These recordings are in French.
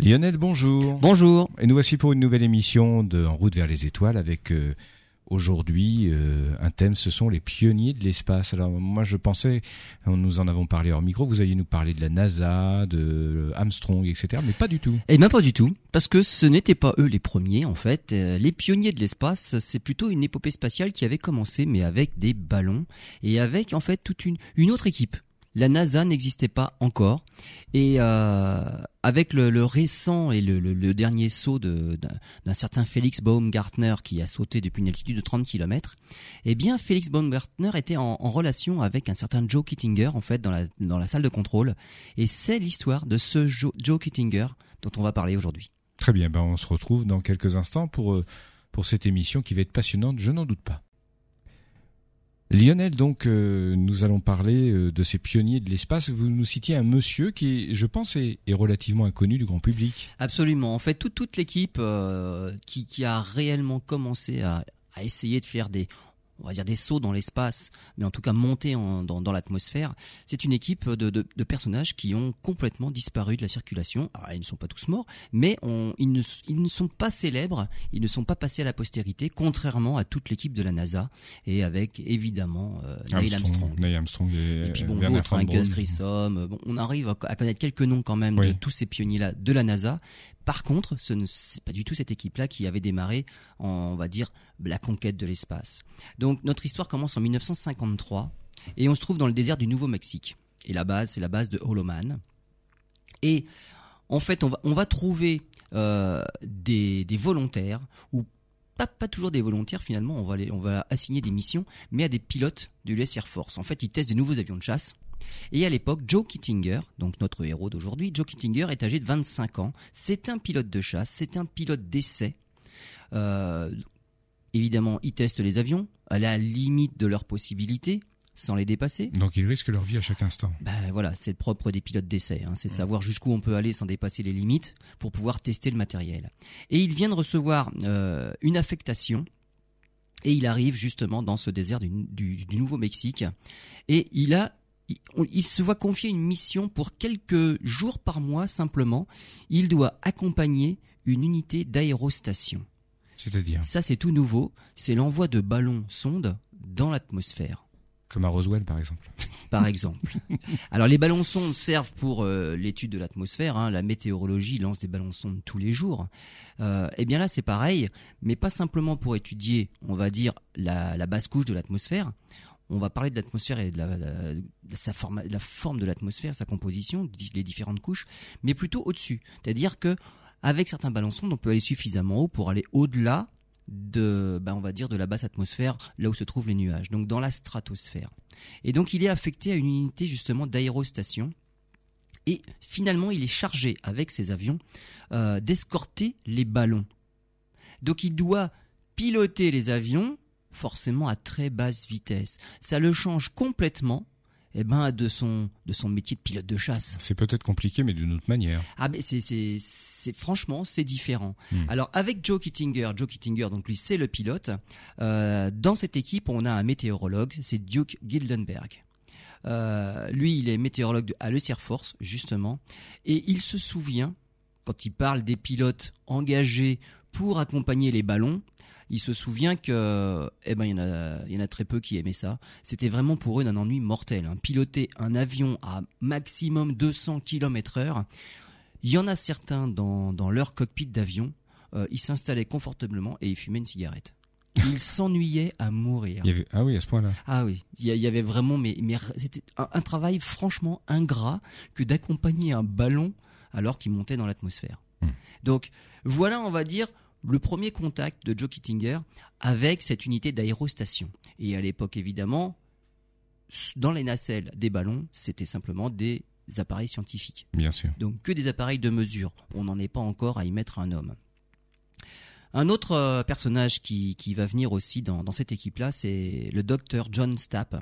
Lionel, bonjour. Bonjour. Et nous voici pour une nouvelle émission de En route vers les étoiles avec euh, aujourd'hui euh, un thème, ce sont les pionniers de l'espace. Alors moi je pensais, nous en avons parlé hors micro, vous alliez nous parler de la NASA, de Armstrong, etc. Mais pas du tout. Et même pas du tout, parce que ce n'étaient pas eux les premiers en fait. Euh, Les pionniers de l'espace, c'est plutôt une épopée spatiale qui avait commencé, mais avec des ballons et avec en fait toute une, une autre équipe. La NASA n'existait pas encore et euh, avec le, récent et le, dernier saut d'un certain Félix Baumgartner qui a sauté depuis une altitude de 30 km, eh bien Félix Baumgartner était en, relation avec un certain Joe Kittinger en fait dans la, dans la salle de contrôle et c'est l'histoire de ce Joe, Joe Kittinger dont on va parler aujourd'hui. Très bien, ben on se retrouve dans quelques instants pour, euh, pour cette émission qui va être passionnante, je n'en doute pas. Lionel, donc, euh, nous allons parler euh, de ces pionniers de l'espace. Vous nous citiez un monsieur qui, je pense, est, relativement inconnu du grand public. Absolument. En fait, toute, l'équipe euh, qui, a réellement commencé à essayer de faire des, on va dire des sauts dans l'espace, mais en tout cas monter en- dans, dans l'atmosphère, c'est une équipe de, de, de personnages qui ont complètement disparu de la circulation. Alors, ils ne sont pas tous morts, mais on, ils, ne, ils ne sont pas célèbres, ils ne sont pas passés à la postérité, contrairement à toute l'équipe de la NASA et avec évidemment euh, Neil Armstrong. Neil Armstrong et, Et puis bon, Werner d'autres, hein. Gus Grissom. euh, Bon, on arrive à, à connaître quelques noms quand même de tous ces pionniers-là de la NASA. Par contre, ce ne c'est pas du tout cette équipe-là qui avait démarré, on va dire, la conquête de l'espace. Donc notre histoire commence en 1953 et on se trouve dans le désert du Nouveau-Mexique. Et la base, c'est la base de Holoman. Et en fait, on va, trouver euh, des, volontaires ou pas, toujours des volontaires finalement, on va, on va assigner des missions, mais à des pilotes de l'US Air Force. En fait, ils testent des nouveaux avions de chasse. Et à l'époque, Joe Kittinger, donc notre héros d'aujourd'hui, Joe Kittinger est âgé de 25 ans. C'est un pilote de chasse, c'est un pilote d'essai. Euh, évidemment, il teste les avions à la limite de leurs possibilités, sans les dépasser. Donc ils risquent leur vie à chaque instant. Ben voilà, c'est le propre des pilotes d'essai, hein, c'est savoir jusqu'où on peut aller sans dépasser les limites pour pouvoir tester le matériel. Et il vient de recevoir euh, une affectation et il arrive justement dans ce désert du, du- du Nouveau-Mexique et il a il, se voit confier une mission pour quelques jours par mois simplement. Il doit accompagner une unité d'aérostation. C'est-à-dire, Ça c'est tout nouveau, c'est l'envoi de ballons sondes dans l'atmosphère comme à Roswell par exemple. par exemple. Alors les ballons sondes servent pour euh, l'étude de l'atmosphère. hein. La météorologie lance des ballons sondes tous les jours. Euh, et bien là c'est pareil, mais pas simplement pour étudier, on va dire la, la basse couche de l'atmosphère. On va parler de l'atmosphère et de la, forme, de l'atmosphère, sa composition, les différentes couches, mais plutôt au-dessus. C'est-à-dire que avec certains ballons sondes, on peut aller suffisamment haut pour aller au-delà de, ben, on va dire, de la basse atmosphère, là où se trouvent les nuages, donc dans la stratosphère. Et donc il est affecté à une unité justement d'aérostation. Et finalement, il est chargé avec ses avions euh, d'escorter les ballons. Donc il doit piloter les avions forcément à très basse vitesse. Ça le change complètement eh ben, de, son, de son métier de pilote de chasse. C'est peut-être compliqué, mais d'une autre manière. Ah ben c'est c'est franchement c'est différent. Hmm. Alors avec Joe Kittinger, Joe Kittinger donc lui c'est le pilote. Euh, dans cette équipe on a un météorologue, c'est Duke Gildenberg. Euh, lui il est météorologue à Air Force justement et il se souvient quand il parle des pilotes engagés pour accompagner les ballons. Il se souvient que, eh ben, il y en a, il y en a très peu qui aimaient ça. C'était vraiment pour eux un ennui mortel. hein. Piloter un avion à maximum 200 km heure, il y en a certains dans, dans leur cockpit d'avion, euh, ils s'installaient confortablement et ils fumaient une cigarette. Ils s'ennuyaient à mourir. Il y avait... Ah oui, à ce point-là. Ah oui, il y, avait vraiment, mais, mais c'était un, un travail franchement ingrat que d'accompagner un ballon alors qu'il montait dans l'atmosphère. Hmm. Donc voilà, on va dire, le premier contact de Joe Kittinger avec cette unité d'aérostation. Et à l'époque, évidemment, dans les nacelles des ballons, c'était simplement des appareils scientifiques. Bien sûr. Donc que des appareils de mesure. On n'en est pas encore à y mettre un homme. Un autre euh, personnage qui, qui va venir aussi dans, dans cette équipe-là, c'est le docteur John Stapp.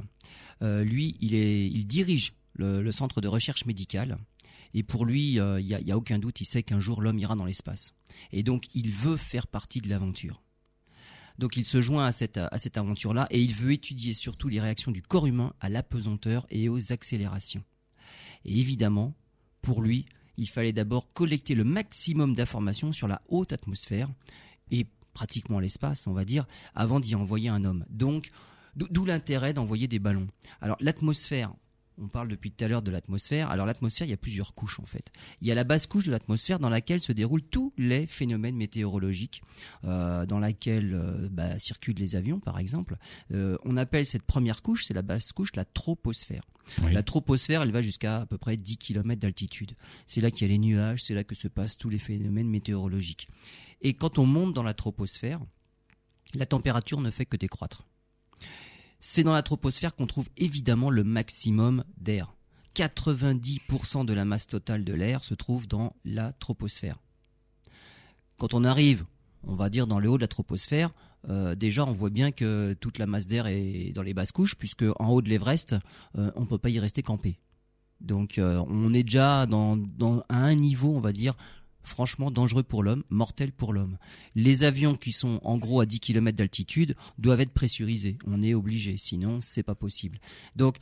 Euh, lui, il, est, il dirige le, le centre de recherche médicale. Et pour lui, euh, il n'y a, y a aucun doute, il sait qu'un jour l'homme ira dans l'espace. Et donc, il veut faire partie de l'aventure. Donc, il se joint à cette, à cette aventure-là et il veut étudier surtout les réactions du corps humain à l'apesanteur et aux accélérations. Et évidemment, pour lui, il fallait d'abord collecter le maximum d'informations sur la haute atmosphère et pratiquement l'espace, on va dire, avant d'y envoyer un homme. Donc, d'où l'intérêt d'envoyer des ballons. Alors, l'atmosphère, on parle depuis tout à l'heure de l'atmosphère. Alors l'atmosphère, il y a plusieurs couches en fait. Il y a la basse couche de l'atmosphère dans laquelle se déroulent tous les phénomènes météorologiques, euh, dans laquelle euh, bah, circulent les avions par exemple. Euh, on appelle cette première couche, c'est la basse couche, la troposphère. La troposphère, elle va jusqu'à à peu près 10 km d'altitude. C'est là qu'il y a les nuages, c'est là que se passent tous les phénomènes météorologiques. Et quand on monte dans la troposphère, la température ne fait que décroître. C'est dans la troposphère qu'on trouve évidemment le maximum d'air. 90% de la masse totale de l'air se trouve dans la troposphère. Quand on arrive, on va dire dans le haut de la troposphère, euh, déjà on voit bien que toute la masse d'air est dans les basses couches, puisque en haut de l'Everest, euh, on ne peut pas y rester campé. Donc euh, on est déjà à un niveau, on va dire, franchement dangereux pour l'homme, mortel pour l'homme. Les avions qui sont en gros à 10 km d'altitude doivent être pressurisés. On est obligé, sinon c'est pas possible. Donc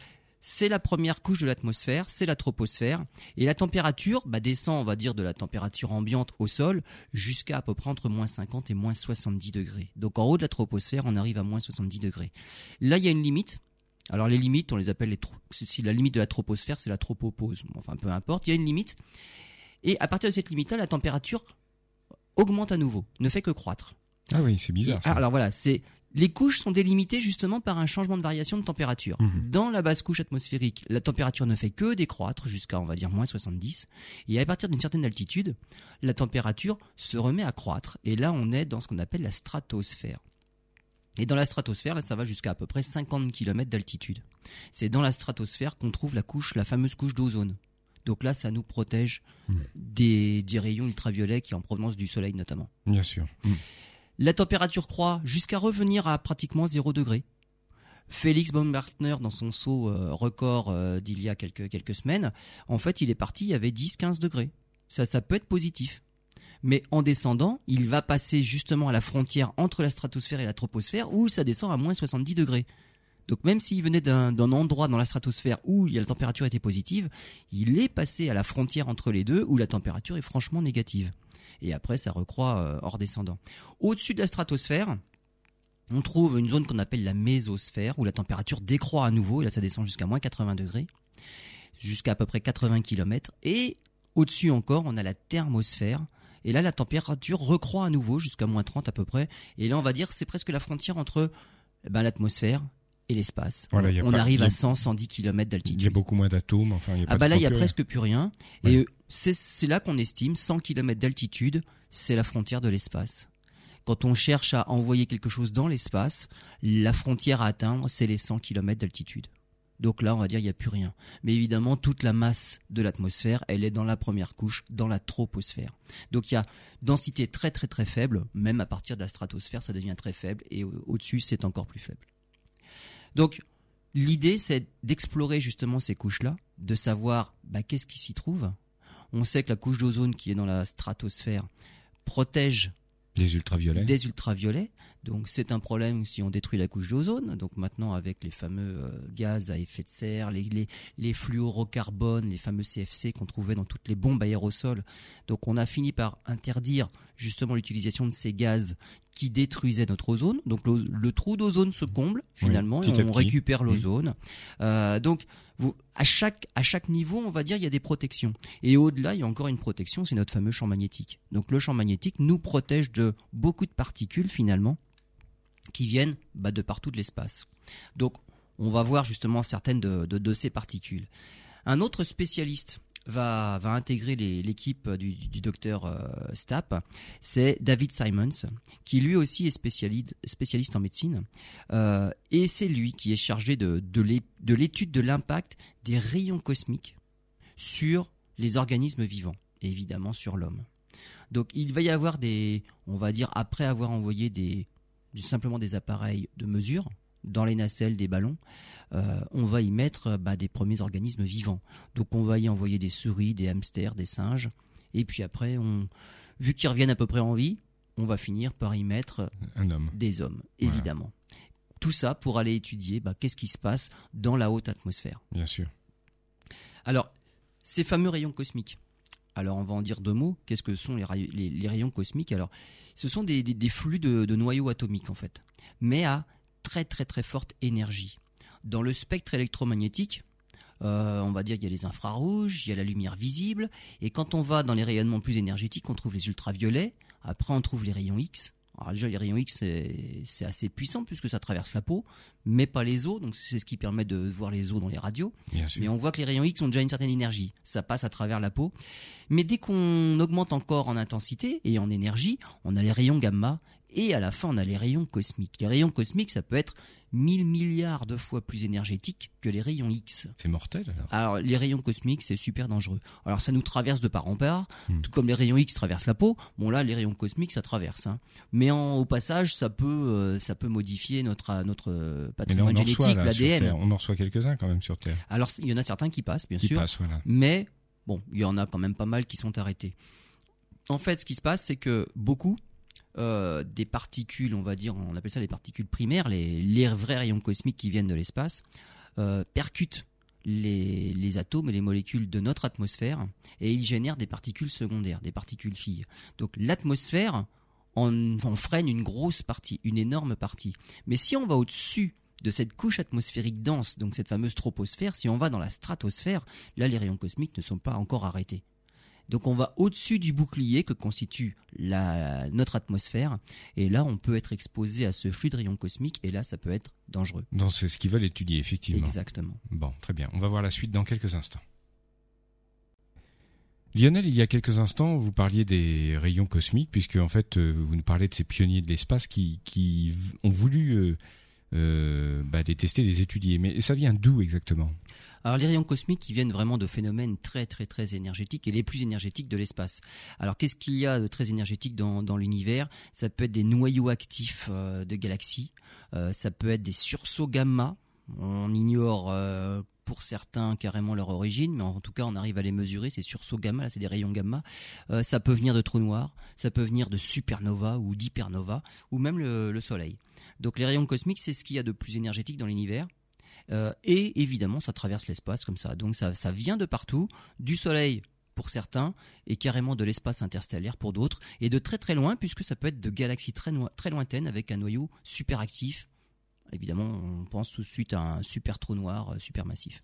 c'est la première couche de l'atmosphère, c'est la troposphère, et la température bah, descend, on va dire, de la température ambiante au sol jusqu'à à peu près entre moins 50 et moins 70 degrés. Donc en haut de la troposphère, on arrive à moins 70 degrés. Là, il y a une limite. Alors les limites, on les appelle les si la limite de la troposphère, c'est la tropopause. Enfin, peu importe, il y a une limite. Et à partir de cette limite-là, la température augmente à nouveau, ne fait que croître. Ah oui, c'est bizarre. ça. Alors voilà, c'est les couches sont délimitées justement par un changement de variation de température. Mhm. Dans la basse couche atmosphérique, la température ne fait que décroître jusqu'à, on va dire, moins 70. Et à partir d'une certaine altitude, la température se remet à croître. Et là, on est dans ce qu'on appelle la stratosphère. Et dans la stratosphère, là, ça va jusqu'à à peu près 50 km d'altitude. C'est dans la stratosphère qu'on trouve la couche, la fameuse couche d'ozone. Donc là, ça nous protège hmm. des, rayons ultraviolets qui en provenance du soleil notamment. Bien sûr. Hmm. La température croît jusqu'à revenir à pratiquement 0 degré. Félix Baumgartner, dans son saut euh, record euh, d'il y a quelques, quelques semaines, en fait, il est parti, il y avait 10-15 degrés. Ça, ça peut être positif. Mais en descendant, il va passer justement à la frontière entre la stratosphère et la troposphère où ça descend à moins 70 degrés. Donc même s'il venait d'un endroit dans la stratosphère où la température était positive, il est passé à la frontière entre les deux où la température est franchement négative. Et après, ça recroît euh, hors descendant. Au-dessus de la stratosphère, on trouve une zone qu'on appelle la mésosphère où la température décroît à nouveau, et là ça descend jusqu'à moins 80 degrés, jusqu'à à peu près 80 km. Et au-dessus encore, on a la thermosphère. Et là, la température recroît à nouveau jusqu'à moins 30 à peu près. Et là, on va dire c'est presque la frontière entre eh ben, l'atmosphère et l'espace. on arrive à 100, 110 km d'altitude. Il y a beaucoup moins d'atomes. Enfin, il y a ah bah là, il y a presque plus rien. Et c'est là qu'on estime 100 km d'altitude, c'est la frontière de l'espace. Quand on cherche à envoyer quelque chose dans l'espace, la frontière à atteindre, c'est les 100 km d'altitude. Donc là, on va dire il n'y a plus rien. Mais évidemment, toute la masse de l'atmosphère, elle est dans la première couche, dans la troposphère. Donc il y a densité très très très faible, même à partir de la stratosphère, ça devient très faible, et au-dessus, c'est encore plus faible. Donc, l'idée, c'est d'explorer justement ces couches-là, de savoir bah, qu'est-ce qui s'y trouve. On sait que la couche d'ozone qui est dans la stratosphère protège des ultraviolets. Des ultraviolets. Donc c'est un problème si on détruit la couche d'ozone. Donc maintenant avec les fameux euh, gaz à effet de serre, les, les, les fluorocarbones, les fameux CFC qu'on trouvait dans toutes les bombes aérosols. Donc on a fini par interdire justement l'utilisation de ces gaz qui détruisaient notre ozone. Donc le, trou d'ozone se comble finalement et on récupère l'ozone. Euh, donc à chaque à chaque niveau, on va dire, il y a des protections. Et au-delà, il y a encore une protection, c'est notre fameux champ magnétique. Donc le champ magnétique nous protège de beaucoup de particules finalement qui viennent bah, de partout de l'espace. Donc on va voir justement certaines de, de, ces particules. Un autre spécialiste va, intégrer l'équipe du, docteur euh, Stapp, c'est David Simons, qui lui aussi est spécialiste, en médecine. Euh, et c'est lui qui est chargé de, de l'étude de l'impact des rayons cosmiques sur les organismes vivants, et évidemment sur l'homme. Donc il va y avoir des, on va dire, après avoir envoyé des, simplement des appareils de mesure dans les nacelles des ballons, euh, on va y mettre bah, des premiers organismes vivants. Donc on va y envoyer des souris, des hamsters, des singes, et puis après, on, vu qu'ils reviennent à peu près en vie, on va finir par y mettre Un homme. des hommes, évidemment. Tout ça pour aller étudier bah, qu'est-ce qui se passe dans la haute atmosphère. Bien sûr. Alors, ces fameux rayons cosmiques, Alors on va en dire deux mots. Qu'est-ce que sont les, rayons cosmiques? Alors ce sont des, flux de, noyaux atomiques en fait, mais à très très très forte énergie. Dans le spectre électromagnétique, euh, on va dire qu'il y a les infrarouges, il y a la lumière visible, et quand on va dans les rayonnements plus énergétiques, on trouve les ultraviolets, après on trouve les rayons X, alors déjà, les rayons X, c'est assez puissant puisque ça traverse la peau, mais pas les os. Donc c'est ce qui permet de voir les os dans les radios. Mais on voit que les rayons X ont déjà une certaine énergie. Ça passe à travers la peau. Mais dès qu'on augmente encore en intensité et en énergie, on a les rayons gamma et à la fin on a les rayons cosmiques. Les rayons cosmiques, ça peut être 1000 milliards de fois plus énergétique que les rayons X. C'est mortel alors Alors les rayons cosmiques, c'est super dangereux. Alors ça nous traverse de part en part, hmm. tout comme les rayons X traversent la peau. Bon là, les rayons cosmiques, ça traverse. Hein. Mais en, au passage, ça peut, euh, ça peut modifier notre, notre euh, patrimoine génétique, l'ADN. On en reçoit quelques-uns quand même sur Terre. Alors il y en a certains qui passent, bien sûr. Mais bon, il y en a quand même pas mal qui sont arrêtés. En fait, ce qui se passe, c'est que beaucoup euh, des particules, on va dire, on appelle ça les particules primaires, les, vrais rayons cosmiques qui viennent de l'espace, euh, percutent les, atomes et les molécules de notre atmosphère et ils génèrent des particules secondaires, des particules filles. Donc l'atmosphère en, en freine une grosse partie, une énorme partie. Mais si on va au-dessus de cette couche atmosphérique dense, donc cette fameuse troposphère, si on va dans la stratosphère, là les rayons cosmiques ne sont pas encore arrêtés. Donc on va au-dessus du bouclier que constitue notre atmosphère. Et là, on peut être exposé à ce flux de rayons cosmiques. Et là, ça peut être dangereux. Donc c'est ce qu'ils veulent étudier, effectivement. Exactement. Bon, très bien. On va voir la suite dans quelques instants. Lionel, il y a quelques instants, vous parliez des rayons cosmiques, puisque en fait, euh, vous nous parlez de ces pionniers de l'espace qui, ont voulu euh, bah, les tester, étudier. Mais ça vient d'où exactement? Alors les rayons cosmiques qui viennent vraiment de phénomènes très très très énergétiques et les plus énergétiques de l'espace. Alors qu'est-ce qu'il y a de très énergétique dans, l'univers? Ça peut être des noyaux actifs euh, de galaxies, euh, ça peut être des sursauts gamma. On ignore euh, pour certains carrément leur origine, mais en tout cas on arrive à les mesurer, ces sursauts gamma, là c'est des rayons gamma. ça peut venir de trous noirs, ça peut venir de supernova ou d'hypernova, ou même le, le Soleil. Donc les rayons cosmiques, c'est ce qu'il y a de plus énergétique dans l'univers. Euh, et évidemment, ça traverse l'espace comme ça. Donc ça, vient de partout, du Soleil pour certains, et carrément de l'espace interstellaire pour d'autres, et de très très loin, puisque ça peut être de galaxies très, très lointaines avec un noyau super actif. Évidemment, on pense tout de suite à un super trou noir euh, super massif.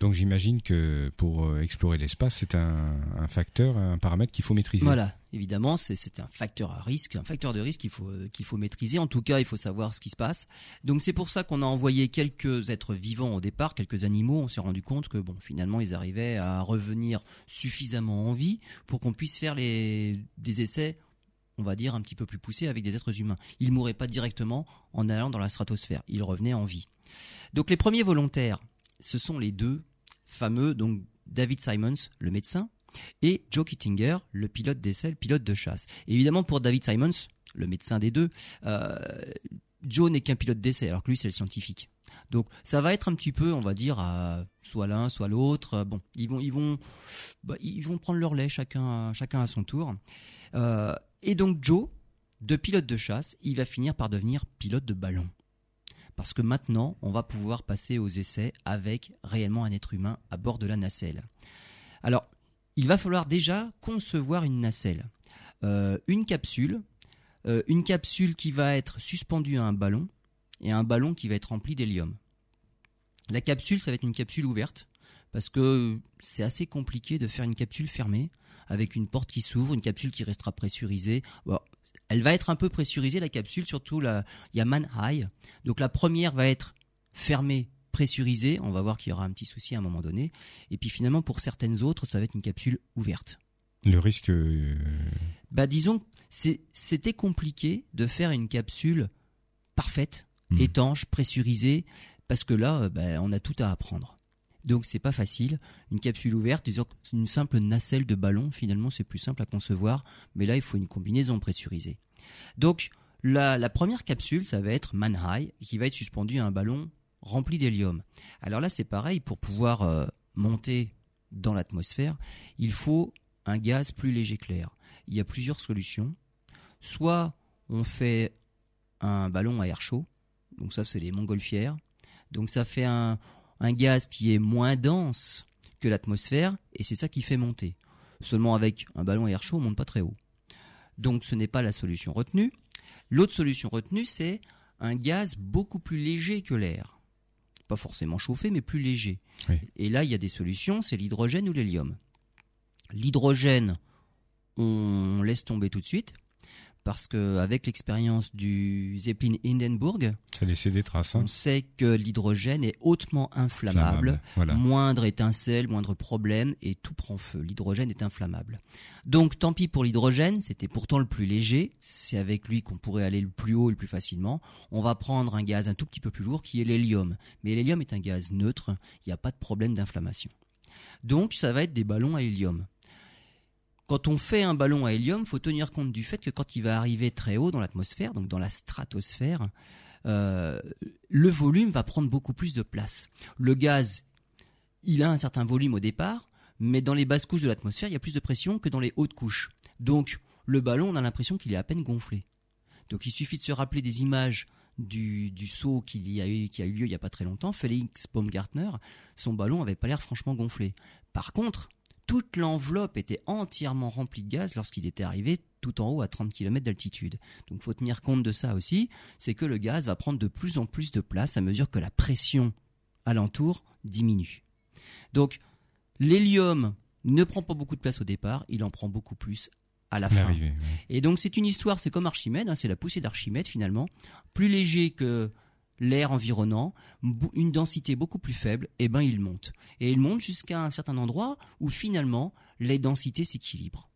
Donc j'imagine que pour euh, explorer l'espace, c'est un, facteur, un paramètre qu'il faut maîtriser. Voilà, évidemment, c'est un facteur à risque, un facteur de risque qu'il faut, euh, qu'il faut maîtriser. En tout cas, il faut savoir ce qui se passe. Donc c'est pour ça qu'on a envoyé quelques êtres vivants au départ, quelques animaux. On s'est rendu compte que bon, finalement, ils arrivaient à revenir suffisamment en vie pour qu'on puisse faire les, des essais on va dire, un petit peu plus poussés avec des êtres humains. Ils mouraient pas directement en allant dans la stratosphère. Ils revenaient en vie. Donc les premiers volontaires, ce sont les deux fameux, donc David Simons, le médecin, et Joe Kittinger, le pilote d'essai, pilote de chasse. évidemment, pour David Simons, le médecin des deux, euh, Joe n'est qu'un pilote d'essai, alors que lui, c'est le scientifique. Donc, ça va être un petit peu, on va dire, soit l'un, soit l'autre. Bon, ils vont, ils vont, bah, ils vont prendre leur lait, chacun, chacun à son tour. Euh, et donc, Joe, de pilote de chasse, il va finir par devenir pilote de ballon parce que maintenant, on va pouvoir passer aux essais avec réellement un être humain à bord de la nacelle. Alors, il va falloir déjà concevoir une nacelle. Euh, une capsule, euh, une capsule qui va être suspendue à un ballon et un ballon qui va être rempli d'hélium. La capsule, ça va être une capsule ouverte parce que c'est assez compliqué de faire une capsule fermée avec une porte qui s'ouvre, une capsule qui restera pressurisée. Elle va être un peu pressurisée, la capsule, surtout la, il y a Man High. Donc la première va être fermée, pressurisée. On va voir qu'il y aura un petit souci à un moment donné. Et puis finalement, pour certaines autres, ça va être une capsule ouverte. Le risque. Euh, bah disons, c'était compliqué de faire une capsule parfaite, hmm. étanche, pressurisée, parce que là, euh, bah, on a tout à apprendre. Donc c'est pas facile. Une capsule ouverte, disons une simple nacelle de ballon, finalement c'est plus simple à concevoir, mais là il faut une combinaison pressurisée. Donc la, première capsule, ça va être Man High, qui va être suspendue à un ballon rempli d'hélium. Alors là c'est pareil, pour pouvoir euh, monter dans l'atmosphère, il faut un gaz plus léger clair. Il y a plusieurs solutions. Soit on fait un ballon à air chaud, donc ça c'est les montgolfières. Donc ça fait un, un gaz qui est moins dense que l'atmosphère et c'est ça qui fait monter. Seulement avec un ballon à air chaud, on monte pas très haut. Donc ce n'est pas la solution retenue. L'autre solution retenue, c'est un gaz beaucoup plus léger que l'air. Pas forcément chauffé, mais plus léger. Oui. Et là, il y a des solutions, c'est l'hydrogène ou l'hélium. L'hydrogène, on laisse tomber tout de suite, parce qu'avec l'expérience du Zeppelin Hindenburg, Ça laissait des traces. Hein. on sait que l'hydrogène est hautement inflammable. Voilà. Moindre étincelle, moindre problème, et tout prend feu. L'hydrogène est inflammable. Donc tant pis pour l'hydrogène, c'était pourtant le plus léger, c'est avec lui qu'on pourrait aller le plus haut et le plus facilement. On va prendre un gaz un tout petit peu plus lourd qui est l'hélium. Mais l'hélium est un gaz neutre, il n'y a pas de problème d'inflammation. Donc ça va être des ballons à hélium. Quand on fait un ballon à hélium, il faut tenir compte du fait que quand il va arriver très haut dans l'atmosphère, donc dans la stratosphère, euh, le volume va prendre beaucoup plus de place. Le gaz, il a un certain volume au départ, mais dans les basses couches de l'atmosphère, il y a plus de pression que dans les hautes couches. Donc, le ballon, on a l'impression qu'il est à peine gonflé. Donc, il suffit de se rappeler des images du, saut qui a eu lieu il n'y a pas très longtemps. Félix Baumgartner, son ballon avait pas l'air franchement gonflé. Par contre, toute l'enveloppe était entièrement remplie de gaz lorsqu'il était arrivé tout en haut à 30 km d'altitude. Donc, faut tenir compte de ça aussi, c'est que le gaz va prendre de plus en plus de place à mesure que la pression alentour diminue. Donc, l'hélium ne prend pas beaucoup de place au départ, il en prend beaucoup plus à la fin. Ouais. Et donc c'est une histoire, c'est comme Archimède, hein, c'est la poussée d'Archimède finalement, plus léger que l'air environnant, une densité beaucoup plus faible, et ben il monte. Et il monte jusqu'à un certain endroit où finalement les densités s'équilibrent.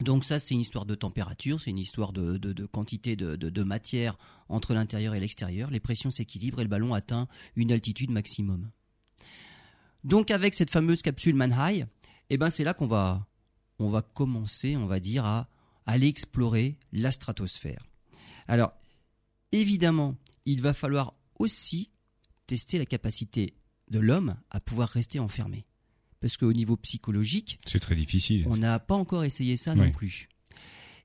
Donc ça c'est une histoire de température, c'est une histoire de, quantité de, matière entre l'intérieur et l'extérieur, les pressions s'équilibrent et le ballon atteint une altitude maximum. Donc avec cette fameuse capsule Manhigh, eh ben c'est là qu'on va on va commencer, on va dire, à aller explorer la stratosphère. Alors, évidemment, il va falloir aussi tester la capacité de l'homme à pouvoir rester enfermé. Parce qu'au niveau psychologique, C'est très difficile. on n'a pas encore essayé ça non plus.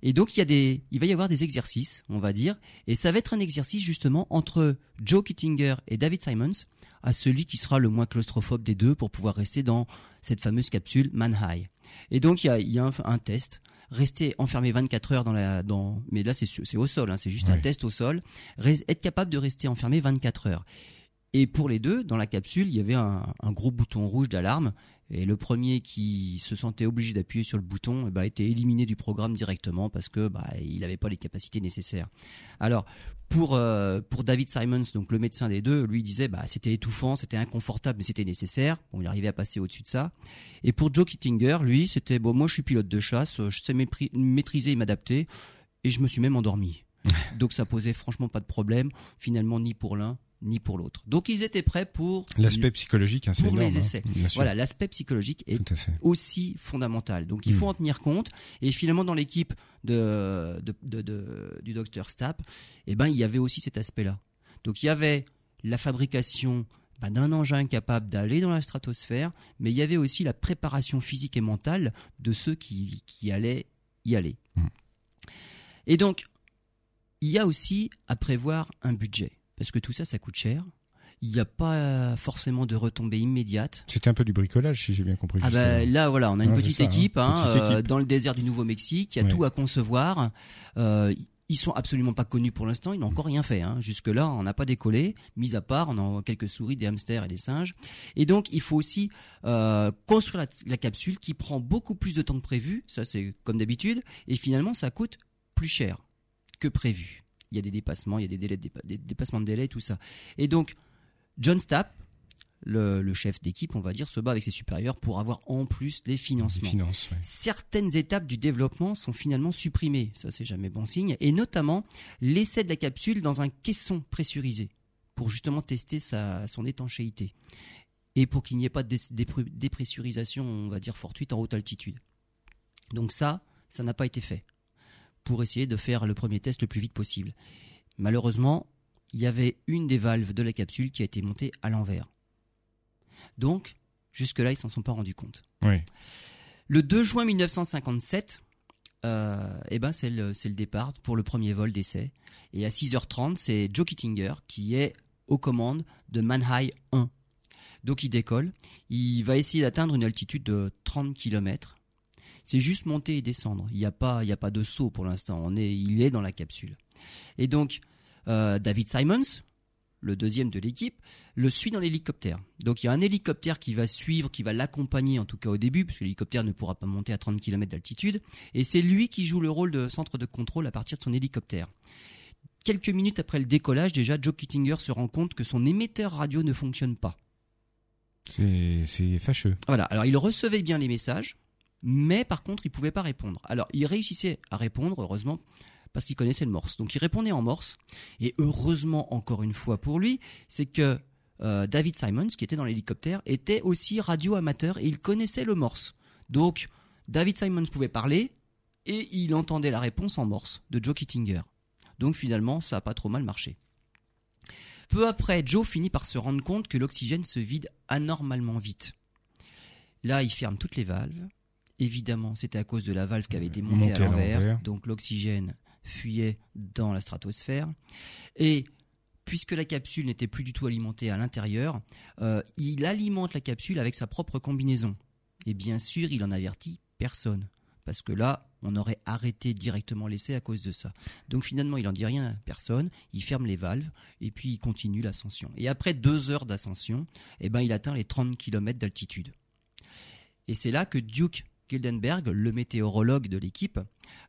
Et donc il y a des, il va y avoir des exercices, on va dire, et ça va être un exercice justement entre Joe Kittinger et David Simons, à celui qui sera le moins claustrophobe des deux pour pouvoir rester dans cette fameuse capsule Manhigh. Et donc il y a, il y a un, un test, rester enfermé 24 heures dans la, dans, mais là c'est c'est au sol, hein, c'est juste un test au sol, être capable de rester enfermé 24 heures. Et pour les deux, dans la capsule, il y avait un, un gros bouton rouge d'alarme. Et le premier qui se sentait obligé d'appuyer sur le bouton eh ben, était éliminé du programme directement parce que bah, il n'avait pas les capacités nécessaires. Alors pour euh, pour David Simons, donc le médecin des deux, lui disait bah c'était étouffant, c'était inconfortable, mais c'était nécessaire. Bon, il arrivait à passer au-dessus de ça. Et pour Joe Kittinger, lui c'était bon, moi je suis pilote de chasse, je sais maîtriser et m'adapter, et je me suis même endormi. donc ça posait franchement pas de problème, finalement ni pour l'un ni pour l'autre. Donc ils étaient prêts pour L'aspect psychologique, hein, pour les énorme, hein. essais. Voilà l'aspect psychologique est aussi fondamental. Donc il Mm. faut en tenir compte. Et finalement, dans l'équipe de, de, de- de- du docteur Stapp, eh ben, il y avait aussi cet aspect-là. Donc il y avait la fabrication bah, d'un engin capable d'aller dans la stratosphère, mais il y avait aussi la préparation physique et mentale de ceux qui, qui allaient y aller. Mm. Et donc, il y a aussi à prévoir un budget, parce que tout ça, ça coûte cher. Il n'y a pas forcément de retombées immédiates. C'était un peu du bricolage, si j'ai bien compris. Ah bah, là voilà, on a une petite ça, hein. équipe, hein, Petite euh, équipe. dans le désert du Nouveau-Mexique, il y a tout à concevoir. Euh, ils sont absolument pas connus pour l'instant, ils n'ont encore rien fait. Hein. Jusque là, on n'a pas décollé, mis à part on a quelques souris, des hamsters et des singes. Et donc, il faut aussi euh, construire la, la capsule qui prend beaucoup plus de temps que prévu. Ça, c'est comme d'habitude. Et finalement, ça coûte plus cher que prévu. Il y a des dépassements, il y a des délais, des dépassements de délai, tout ça. Et donc, John Stapp, le, le chef d'équipe, on va dire, se bat avec ses supérieurs pour avoir en plus les Les financements. finances, ouais. Certaines étapes du développement sont finalement supprimées, ça c'est jamais bon signe, et notamment l'essai de la capsule dans un caisson pressurisé pour justement tester sa, son étanchéité et pour qu'il n'y ait pas de dé- dépr- dépressurisation, on va dire fortuite en haute altitude. Donc ça, ça n'a pas été fait pour essayer de faire le premier test le plus vite possible. Malheureusement, il y avait une des valves de la capsule qui a été montée à l'envers. Donc, jusque-là, ils s'en sont pas rendus compte. Oui. Le 2 juin 1957, euh, eh ben c'est le, c'est le départ pour le premier vol d'essai. Et à 6h30, c'est Joe Kittinger qui est aux commandes de Manhigh 1. Donc il décolle, il va essayer d'atteindre une altitude de 30 km. C'est juste monter et descendre. Il n'y a pas, il y a pas de saut pour l'instant. On est, il est dans la capsule. Et donc euh, David Simons, le deuxième de l'équipe, le suit dans l'hélicoptère. Donc il y a un hélicoptère qui va suivre, qui va l'accompagner en tout cas au début, puisque l'hélicoptère ne pourra pas monter à 30 km d'altitude, et c'est lui qui joue le rôle de centre de contrôle à partir de son hélicoptère. Quelques minutes après le décollage, déjà, Joe Kittinger se rend compte que son émetteur radio ne fonctionne pas. C'est fâcheux. Voilà, alors il recevait bien les messages, mais par contre, il pouvait pas répondre. Alors, il réussissait à répondre, heureusement, parce qu'il connaissait le morse. Donc il répondait en morse. Et heureusement, encore une fois pour lui, c'est que euh, David Simons, qui était dans l'hélicoptère, était aussi radio amateur et il connaissait le morse. Donc David Simons pouvait parler et il entendait la réponse en morse de Joe Kittinger. Donc finalement, ça n'a pas trop mal marché. Peu après, Joe finit par se rendre compte que l'oxygène se vide anormalement vite. Là, il ferme toutes les valves. Évidemment, c'était à cause de la valve qui avait été montée à l'envers. Donc l'oxygène fuyait dans la stratosphère. Et puisque la capsule n'était plus du tout alimentée à l'intérieur, euh, il alimente la capsule avec sa propre combinaison. Et bien sûr, il en avertit personne. Parce que là, on aurait arrêté directement l'essai à cause de ça. Donc finalement, il n'en dit rien à personne, il ferme les valves et puis il continue l'ascension. Et après deux heures d'ascension, eh ben, il atteint les 30 km d'altitude. Et c'est là que Duke Gildenberg, le météorologue de l'équipe,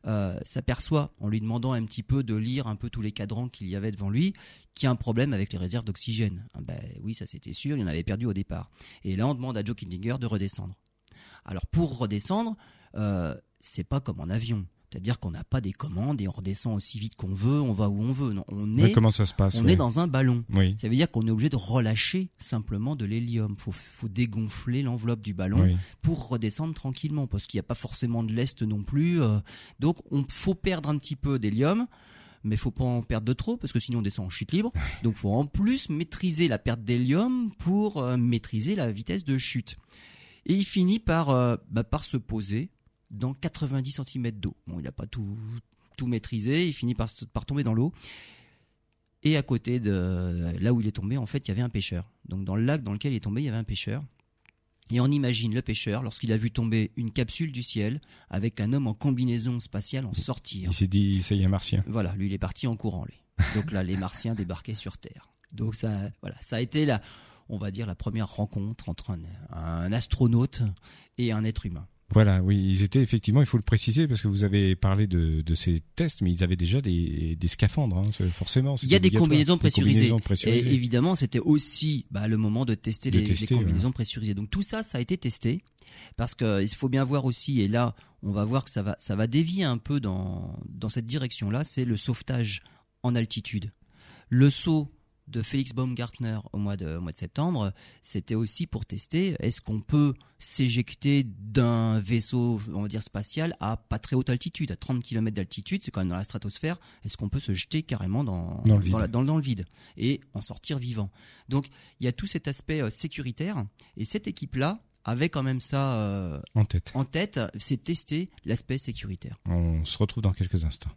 euh, s'aperçoit, en lui demandant un petit peu de lire un peu tous les cadrans qu'il y avait devant lui, qu'il y a un problème avec les réserves d'oxygène. Ben oui, ça c'était sûr, il en avait perdu au départ. Et là, on demande à Joe Kindinger de redescendre. Alors pour redescendre, euh, c'est pas comme en avion. C'est-à-dire qu'on n'a pas des commandes et on redescend aussi vite qu'on veut, on va où on veut. Non, on est, comment ça se passe On est dans un ballon. Oui. Ça veut dire qu'on est obligé de relâcher simplement de l'hélium. Faut, faut dégonfler l'enveloppe du ballon pour redescendre tranquillement, parce qu'il n'y a pas forcément de lest non plus. Euh. donc, on faut perdre un petit peu d'hélium mais faut pas en perdre de trop parce que sinon on descend en chute libre. Donc faut en plus maîtriser la perte d'hélium pour euh, maîtriser la vitesse de chute. Et il finit par, euh, bah, par se poser dans 90 cm d'eau. Bon, il n'a pas tout, tout maîtrisé, il finit par, par tomber dans l'eau. Et à côté de là où il est tombé, en fait, il y avait un pêcheur. Donc dans le lac dans lequel il est tombé, il y avait un pêcheur. Et on imagine le pêcheur, lorsqu'il a vu tomber une capsule du ciel, avec un homme en combinaison spatiale en sortir. Il s'est dit, ça y est, un martien. Voilà, lui, il est parti en courant, lui. Donc là, les martiens débarquaient sur Terre. Donc ça, voilà, ça a été la, on va dire, la première rencontre entre un astronaute et un être humain. Voilà, oui, ils étaient effectivement, il faut le préciser parce que vous avez parlé de, ces tests, mais ils avaient déjà des, scaphandres, hein, forcément. Il y a des combinaisons pressurisées. Et évidemment, c'était aussi bah, le moment de tester, les, combinaisons pressurisées. Donc tout ça, ça a été testé parce qu'il faut bien voir aussi, et là, on va voir que ça va, ça va dévier un peu dans, dans cette direction-là, c'est le sauvetage en altitude. Le saut de Félix Baumgartner au mois de, mois de septembre, c'était aussi pour tester est-ce qu'on peut s'éjecter d'un vaisseau, on va dire spatial, à pas très haute altitude, à 30 km d'altitude, c'est quand même dans la stratosphère, est-ce qu'on peut se jeter carrément dans, dans, le, vide. Dans, le vide et en sortir vivant Donc il y a tout cet aspect euh, sécuritaire et cette équipe-là, avait quand même ça euh, en tête. En tête, c'est tester l'aspect sécuritaire. On se retrouve dans quelques instants.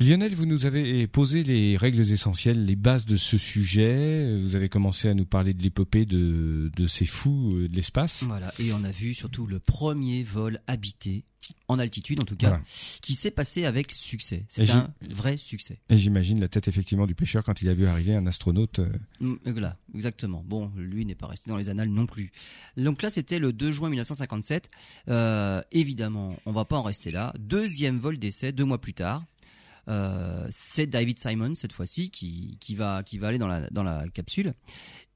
Lionel, vous nous avez posé les règles essentielles, les bases de ce sujet. Vous avez commencé à nous parler de l'épopée de, de ces fous euh, de l'espace. Voilà, et on a vu surtout le premier vol habité en altitude en tout cas, qui s'est passé avec succès. C'est un vrai succès. Et j'imagine la tête effectivement du pêcheur quand il a vu arriver un astronaute. Euh. Mm, voilà, exactement. Bon, lui n'est pas resté dans les annales non plus. Donc là, c'était le 2 juin 1957. Euh, évidemment, on va pas en rester là. Deuxième vol d'essai, deux mois plus tard. Euh, c'est David Simon cette fois-ci qui, qui, va, qui va aller dans la, dans la capsule.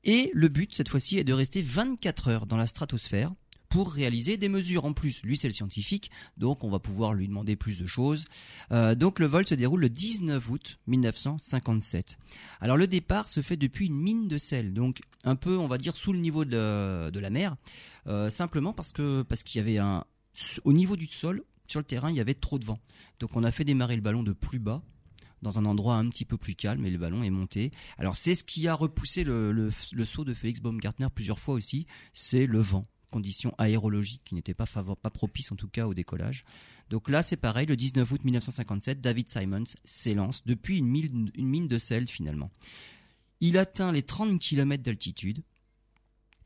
Et le but cette fois-ci est de rester 24 heures dans la stratosphère pour réaliser des mesures en plus. Lui, c'est le scientifique, donc on va pouvoir lui demander plus de choses. Euh, donc le vol se déroule le 19 août 1957. Alors le départ se fait depuis une mine de sel, donc un peu, on va dire, sous le niveau de, de la mer, euh, simplement parce que parce qu'il y avait un au niveau du sol, sur le terrain, il y avait trop de vent. Donc on a fait démarrer le ballon de plus bas dans un endroit un petit peu plus calme et le ballon est monté. Alors c'est ce qui a repoussé le, saut de Félix Baumgartner plusieurs fois aussi, c'est le vent, conditions aérologiques qui n'étaient pas, pas propices en tout cas au décollage. Donc là c'est pareil, le 19 août 1957, David Simons s'élance depuis une mine, une mine de sel finalement. Il atteint les 30 km d'altitude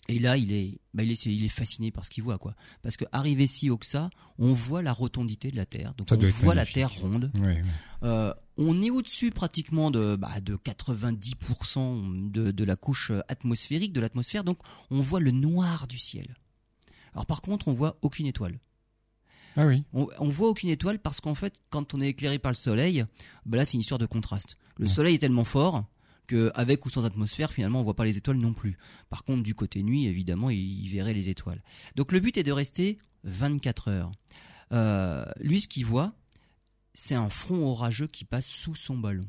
Et là, il est, bah, il est, il est fasciné par ce qu'il voit, quoi. Parce que arrivé si haut que ça, on voit la rotondité de la Terre. Donc Ça on voit la. Terre ronde. Euh, on est au-dessus pratiquement de, bah, de 90% de, de la couche atmosphérique de l'atmosphère. Donc on voit le noir du ciel. Alors par contre, on voit aucune étoile. Ah oui. On, on voit aucune étoile parce qu'en fait, quand on est éclairé par le soleil, bah là c'est une histoire de contraste. Le Ouais. soleil est tellement fort que avec ou sans atmosphère, finalement, on voit pas les étoiles non plus. Par contre, du côté nuit, évidemment, il, verrait les étoiles. Donc le but est de rester 24 heures. Euh, lui, ce qu'il voit, c'est un front orageux qui passe sous son ballon.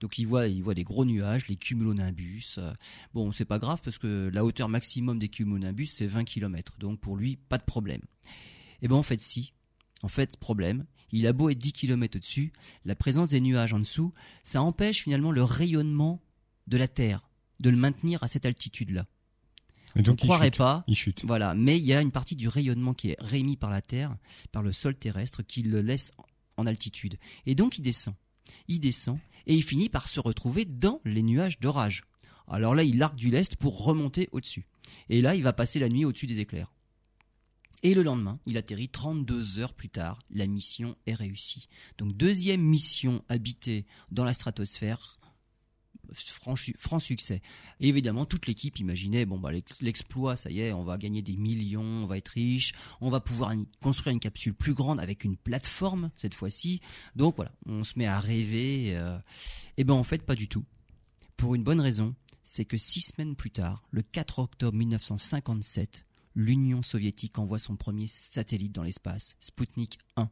Donc il voit, il voit des gros nuages, les cumulonimbus. Euh, Bon, c'est pas grave parce que la hauteur maximum des cumulonimbus c'est 20 km. Donc pour lui, pas de problème. Et ben en fait si. En fait, problème, il a beau être 10 km au-dessus, la présence des nuages en dessous, ça empêche finalement le rayonnement de la Terre, de le maintenir à cette altitude-là. On ne croirait chute. pas, Il chute. voilà, mais il y a une partie du rayonnement qui est réémis par la Terre, par le sol terrestre, qui le laisse en altitude. Et donc il descend. Il descend et il finit par se retrouver dans les nuages d'orage. Alors là, il arque du lest pour remonter au-dessus. Et là, il va passer la nuit au-dessus des éclairs. Et le lendemain, il atterrit 32 heures plus tard. La mission est réussie. Donc deuxième mission habitée dans la stratosphère. Franc, succès. Et évidemment, toute l'équipe imaginait bon bah l'ex- l'exploit, ça y est, on va gagner des millions, on va être riche, on va pouvoir construire une capsule plus grande avec une plateforme cette fois-ci. Donc voilà, on se met à rêver. euh, Et ben en fait, pas du tout. Pour une bonne raison, c'est que six semaines plus tard, le 4 octobre 1957, l'Union soviétique envoie son premier satellite dans l'espace, Sputnik 1.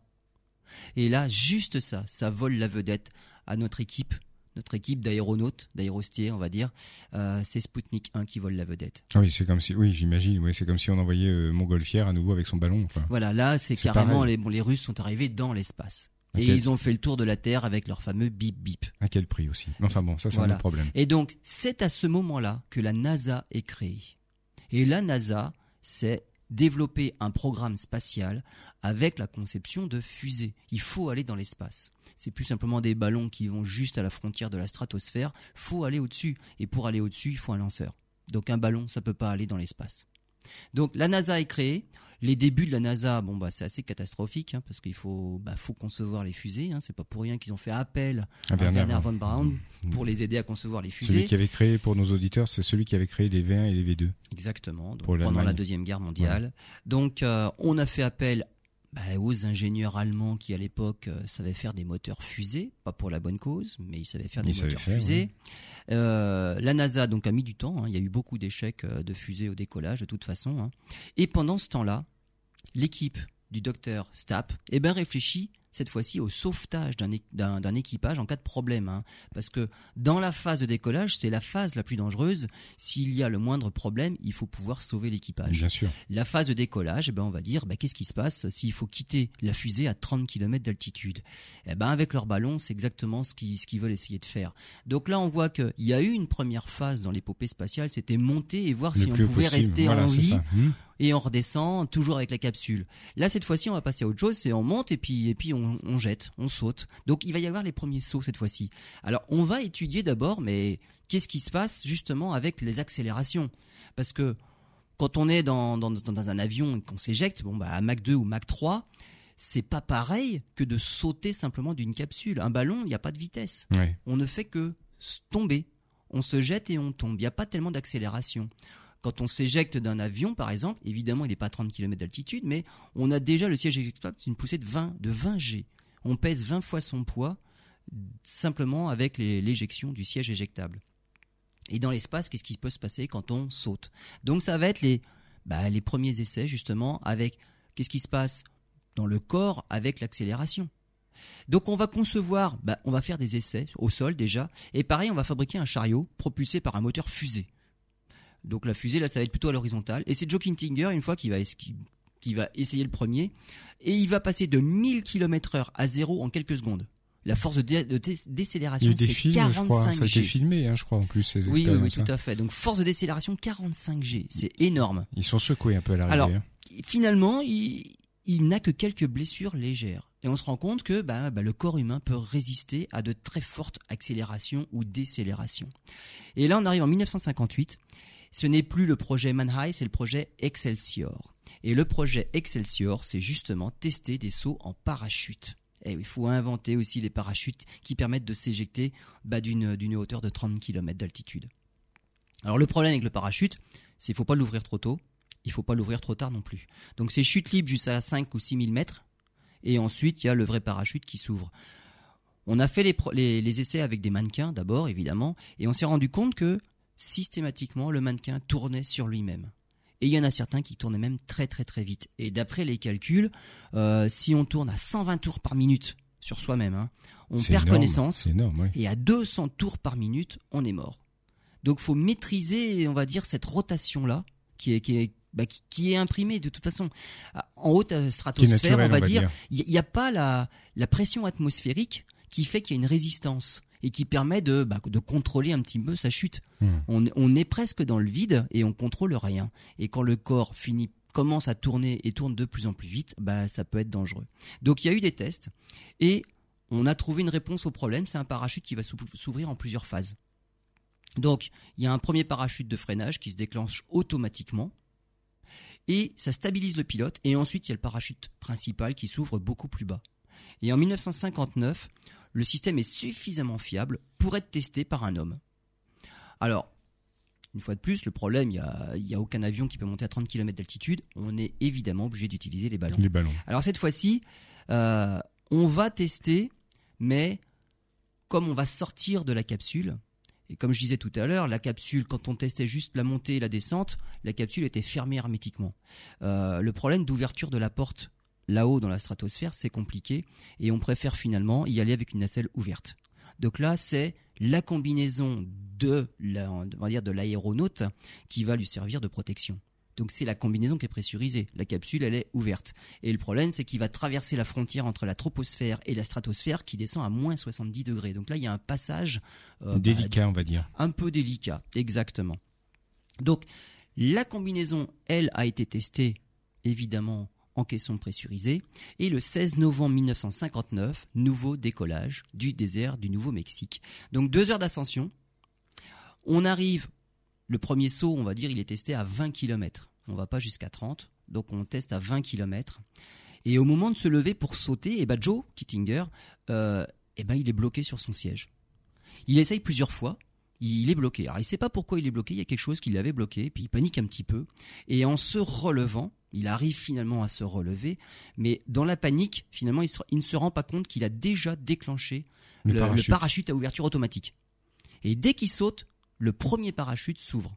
Et là, juste ça, ça vole la vedette à notre équipe, notre équipe d'aéronautes, d'aérostiers, on va dire. Euh, c'est Sputnik 1 qui vole la vedette. Ah oui, c'est comme si, oui, j'imagine, oui, c'est comme si on envoyait euh, Montgolfière à nouveau avec son ballon. Quoi. Voilà, là, c'est carrément pareil. les, bon, les Russes sont arrivés dans l'espace. Et ils ont fait le tour de la Terre avec leur fameux bip bip. À quel prix aussi? Enfin bon, ça c'est Voilà. un autre problème. Et donc, c'est à ce moment-là que la NASA est créée. Et la NASA, c'est développer un programme spatial avec la conception de fusées. Il faut aller dans l'espace. C'est plus simplement des ballons qui vont juste à la frontière de la stratosphère. faut aller au-dessus. Et pour aller au-dessus, il faut un lanceur. Donc un ballon, ça peut pas aller dans l'espace. Donc la NASA est créée. Les débuts de la NASA, bon bah c'est assez catastrophique hein, parce qu'il faut, bah, faut concevoir les fusées. Hein, c'est pas pour rien qu'ils ont fait appel À à Werner Werner von- Braun pour les aider à concevoir les fusées. Celui qui avait créé, pour nos auditeurs, c'est celui qui avait créé les V1 et les V2. Exactement, donc pendant la Deuxième Guerre mondiale. Donc euh, on a fait appel bah, aux ingénieurs allemands qui à l'époque euh, savaient faire des moteurs fusées, pas pour la bonne cause, mais ils savaient faire Ils des savaient moteurs faire, fusées. Euh, la NASA donc a mis du temps, hein. il y a eu beaucoup d'échecs de fusées au décollage de toute façon. hein. Et pendant ce temps-là, l'équipe du docteur Stapp eh ben, réfléchit cette fois-ci au sauvetage d'un équipage en cas de problème. hein. Parce que dans la phase de décollage, c'est la phase la plus dangereuse. S'il y a le moindre problème, il faut pouvoir sauver l'équipage. Bien sûr. La phase de décollage, eh ben, on va dire, ben, qu'est-ce qui se passe s'il faut quitter la fusée à 30 km d'altitude? Eh ben, Avec leur ballon, c'est exactement ce qu'ils ce veulent essayer de faire. Donc là, on voit qu'il y a eu une première phase dans l'épopée spatiale, c'était monter et voir Le si on pouvait possible. rester Voilà, en vie ça. Hmm. Et on redescend toujours avec la capsule. Là, cette fois-ci, on va passer à autre chose, c'est on monte et puis, et puis on, on jette, on saute. Donc il va y avoir les premiers sauts cette fois-ci. Alors on va étudier d'abord, mais qu'est-ce qui se passe justement avec les accélérations? Parce que quand on est dans, dans, dans un avion et qu'on s'éjecte, bon, bah, à Mach 2 ou Mach 3, c'est pas pareil que de sauter simplement d'une capsule. Un ballon, il n'y a pas de vitesse. On ne fait que tomber. On se jette et on tombe. Il n'y a pas tellement d'accélération. Quand on s'éjecte d'un avion, par exemple, évidemment, il n'est pas à 30 km d'altitude, mais on a déjà le siège éjectable, c'est une poussée de 20, de 20 G. On pèse 20 fois son poids simplement avec l'éjection du siège éjectable. Et dans l'espace, qu'est-ce qui peut se passer quand on saute? Donc ça va être les, bah, les premiers essais justement avec qu'est-ce qui se passe dans le corps avec l'accélération? Donc on va concevoir, bah, on va faire des essais au sol déjà, et pareil on va fabriquer un chariot propulsé par un moteur fusée. Donc la fusée là ça va être plutôt à l'horizontale, et c'est Joe Kintinger une fois qu'il va, qui va essayer le premier, et il va passer de 1000 km heure à zéro en quelques secondes. La force de, dé- de dé- décélération c'est films, je crois. 45 Ça a été G. filmé, hein, je crois, en plus, ces Oui, oui, oui, tout à fait. Donc force de décélération 45 G, c'est énorme. Ils sont secoués un peu à l'arrivée. Alors, hein. finalement, il, il n'a que quelques blessures légères. Et on se rend compte que bah, bah, le corps humain peut résister à de très fortes accélérations ou décélérations. Et là, on arrive en 1958. Ce n'est plus le projet Manhai, c'est le projet Excelsior. Et le projet Excelsior, c'est justement tester des sauts en parachute. Et il faut inventer aussi les parachutes qui permettent de s'éjecter d'une hauteur de 30 km d'altitude. Alors le problème avec le parachute, c'est qu'il ne faut pas l'ouvrir trop tôt, il ne faut pas l'ouvrir trop tard non plus. Donc c'est chute libre jusqu'à 5 ou 6 000 mètres, et ensuite il y a le vrai parachute qui s'ouvre. On a fait les, essais avec des mannequins d'abord, évidemment, et on s'est rendu compte que systématiquement le mannequin tournait sur lui-même. Et il y en a certains qui tournaient même très très très vite. Et d'après les calculs, euh, si on tourne à 120 tours par minute sur soi-même, hein, on perd connaissance. Et à 200 tours par minute, on est mort. Donc faut maîtriser, on va dire, cette rotation-là, qui est, qui est bah, qui, est imprimée de toute façon en haute stratosphère, on va, dire. Il n'y a, pas la, la pression atmosphérique qui fait qu'il y a une résistance et qui permet de, bah, de contrôler un petit peu sa chute. Hmm. On, est presque dans le vide et on contrôle rien. Et quand le corps finit commence à tourner et tourne de plus en plus vite, bah, ça peut être dangereux. Donc il y a eu des tests et on a trouvé une réponse au problème. C'est un parachute qui va s'ouvrir en plusieurs phases. Donc il y a un premier parachute de freinage qui se déclenche automatiquement et ça stabilise le pilote. Et ensuite il y a le parachute principal qui s'ouvre beaucoup plus bas. Et en 1959, le système est suffisamment fiable pour être testé par un homme. Alors, une fois de plus, le problème, il n'y a, aucun avion qui peut monter à 30 km d'altitude. On est évidemment obligé d'utiliser les ballons. Les ballons. Alors cette fois-ci, euh, on va tester, mais comme on va sortir de la capsule, et comme je disais tout à l'heure, la capsule, quand on testait juste la montée et la descente, la capsule était fermée hermétiquement. Euh, le problème d'ouverture de la porte là-haut dans la stratosphère, c'est compliqué et on préfère finalement y aller avec une nacelle ouverte. Donc là, c'est la combinaison de dire de l'aéronaute qui va lui servir de protection. Donc c'est la combinaison qui est pressurisée. La capsule, elle est ouverte. Et le problème, c'est qu'il va traverser la frontière entre la troposphère et la stratosphère qui descend à moins 70 degrés. Donc là, il y a un passage... Euh, délicat, bah, on va dire. Un peu délicat, exactement. Donc la combinaison, elle, a été testée, évidemment, en caisson pressurisée. Et le 16 novembre 1959, nouveau décollage du désert du Nouveau-Mexique. Donc deux heures d'ascension. On arrive, le premier saut, on va dire, il est testé à 20 km. On va pas jusqu'à 30, donc on teste à 20 km. Et au moment de se lever pour sauter, eh ben Joe Kittinger, euh, eh ben il est bloqué sur son siège. Il essaye plusieurs fois, il est bloqué. Alors il sait pas pourquoi il est bloqué, il y a quelque chose qui l'avait bloqué, puis il panique un petit peu. Et en se relevant, il arrive finalement à se relever, mais dans la panique, finalement, il, ne se rend pas compte qu'il a déjà déclenché le, parachute. à ouverture automatique. Et dès qu'il saute, le premier parachute s'ouvre.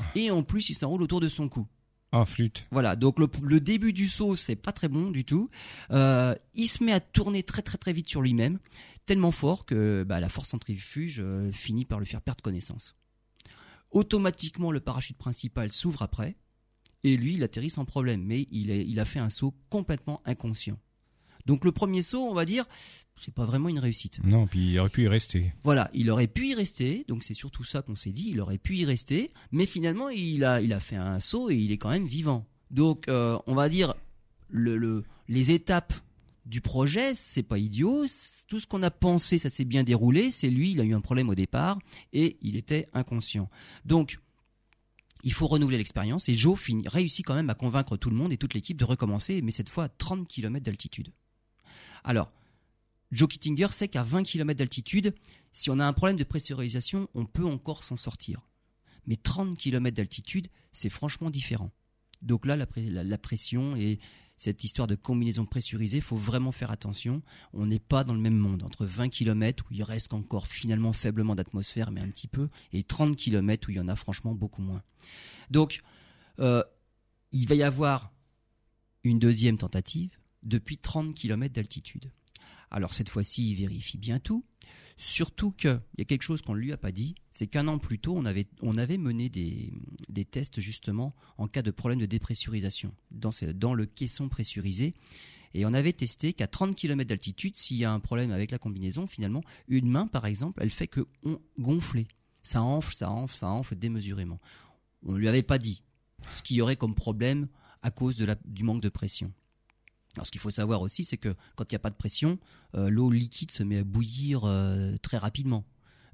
Ah. Et en plus, il s'enroule autour de son cou. Ah. Voilà, donc le, début du saut, c'est pas très bon du tout. Euh, il se met à tourner très très très vite sur lui-même, tellement fort que bah, la force centrifuge euh, finit par le faire perdre connaissance. Automatiquement, le parachute principal s'ouvre après, et lui, il atterrit sans problème, mais il a, fait un saut complètement inconscient. Donc le premier saut, on va dire, c'est pas vraiment une réussite. Non, puis il aurait pu y rester. Voilà, il aurait pu y rester. Donc c'est surtout ça qu'on s'est dit. Il aurait pu y rester, mais finalement il a, il a fait un saut et il est quand même vivant. Donc euh, on va dire le, les étapes du projet, c'est pas idiot. Tout ce qu'on a pensé, ça s'est bien déroulé. C'est lui, il a eu un problème au départ et il était inconscient. Donc il faut renouveler l'expérience et Joe finit, réussit quand même à convaincre tout le monde et toute l'équipe de recommencer, mais cette fois à 30 km d'altitude. Alors, Joe Kittinger sait qu'à 20 km d'altitude, si on a un problème de pressurisation, on peut encore s'en sortir. Mais 30 km d'altitude, c'est franchement différent. Donc là, la, pression et cette histoire de combinaison pressurisée, il faut vraiment faire attention. On n'est pas dans le même monde. Entre 20 km où il reste encore finalement faiblement d'atmosphère, mais un petit peu, et 30 km où il y en a franchement beaucoup moins. Donc, euh, il va y avoir une deuxième tentative depuis 30 km d'altitude. Alors cette fois-ci, il vérifie bien tout. Surtout qu'il y a quelque chose qu'on ne lui a pas dit, c'est qu'un an plus tôt, on avait, on mené des, tests justement en cas de problème de dépressurisation dans, le caisson pressurisé. Et on avait testé qu'à 30 km d'altitude, s'il y a un problème avec la combinaison, finalement, une main, par exemple, elle fait que on gonfler. Ça enfle, ça enfle, ça enfle démesurément. On ne lui avait pas dit ce qu'il y aurait comme problème à cause du manque de pression. Alors, ce qu'il faut savoir aussi, c'est que quand il n'y a pas de pression, euh, l'eau liquide se met à bouillir euh, très rapidement.